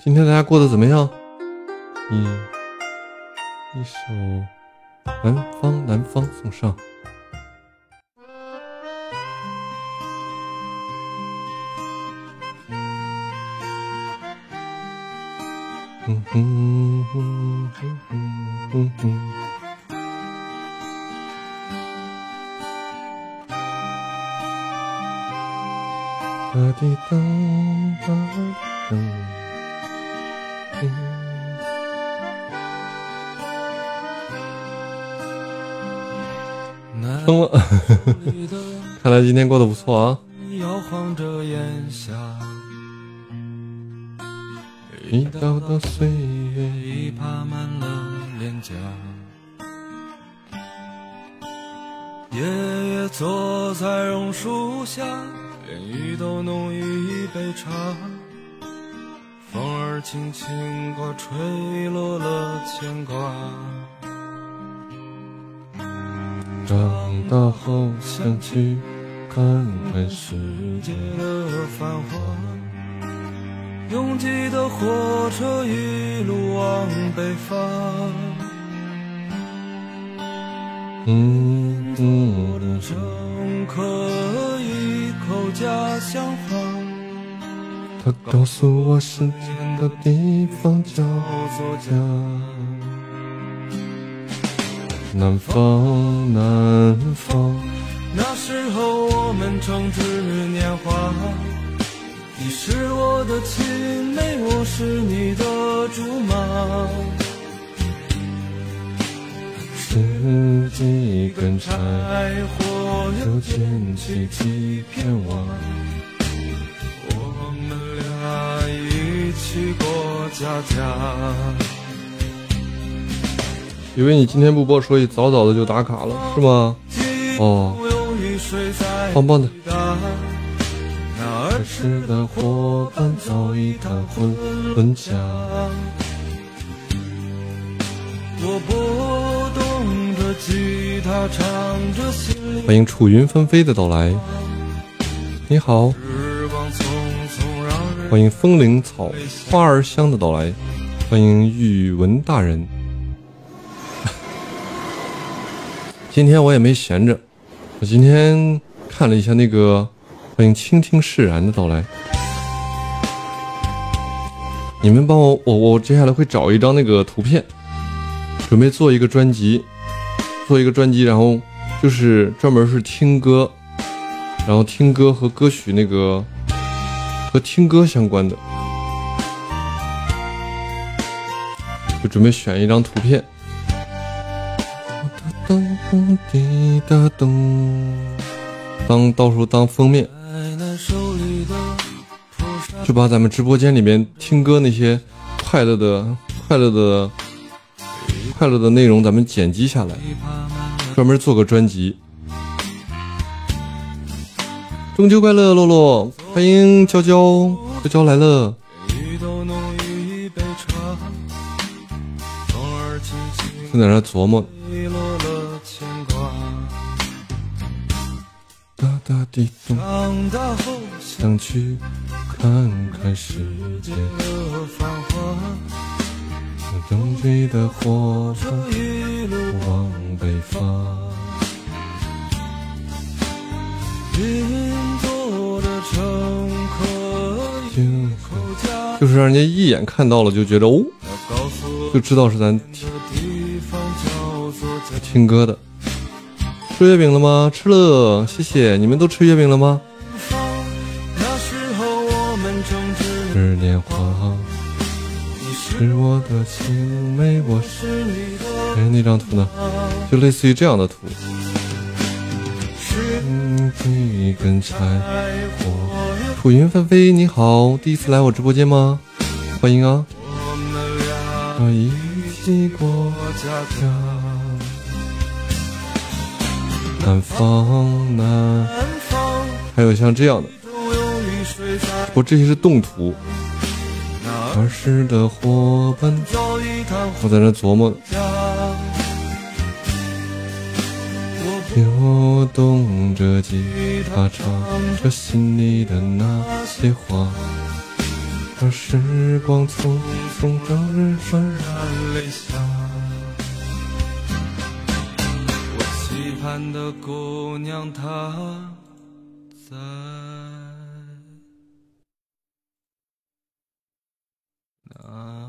今天大家过得怎么样？一一首《南方南方》送上。嗯哼哼哼哼哼哼。哒滴噔哒噔。疯了，看来今天过得不错啊。一道道岁月已爬满了脸颊。爷爷坐在榕树下，连雨都浓于一杯茶。轻轻刮，吹落了牵挂。长大后想去看看世界的繁华，拥挤的火车一路往北方。嗯，我的乘客一口家乡话。他告诉我，时间的地方叫做家。南方，南方，那时候我们正值年华。你是我的青梅，我是你的竹马。十几根柴火，又捡起几片瓦。家家。以为你今天不播，所以早早的就打卡了，是吗？哦，棒棒的。欢迎楚云纷飞的到来，你好。欢迎风铃草花儿香的到来，欢迎宇文大人。今天我也没闲着，我今天看了一下那个，欢迎倾听释然的到来。你们帮我，我我接下来会找一张那个图片，准备做一个专辑，做一个专辑，然后就是专门是听歌，然后听歌和歌曲那个和听歌相关的，就准备选一张图片。当到时候当封面，就把咱们直播间里面听歌那些快乐的、快乐的、快乐的内容，咱们剪辑下来，专门做个专辑。中秋快乐，洛洛，欢迎娇娇，娇娇来了。正在那琢磨。大地东，长大后想去看看世界的繁华。拥挤的火车一路往北方。云就是让人家一眼看到了就觉得哦，就知道是咱听歌的。吃月饼了吗？吃了，谢谢。你们都吃月饼了吗？是年华，你是我的青梅，我是你的。哎，那张图呢？就类似于这样的图。一根柴火。楚云纷飞，你好，第一次来我直播间吗？欢迎啊！一起过家家。南方，南方，还有像这样的，不这些是动图。儿时的伙伴，我在那琢磨。流动着吉他，唱着心里的那些话，而时光匆匆，让人潸然泪下。我期盼的姑娘，她在哪？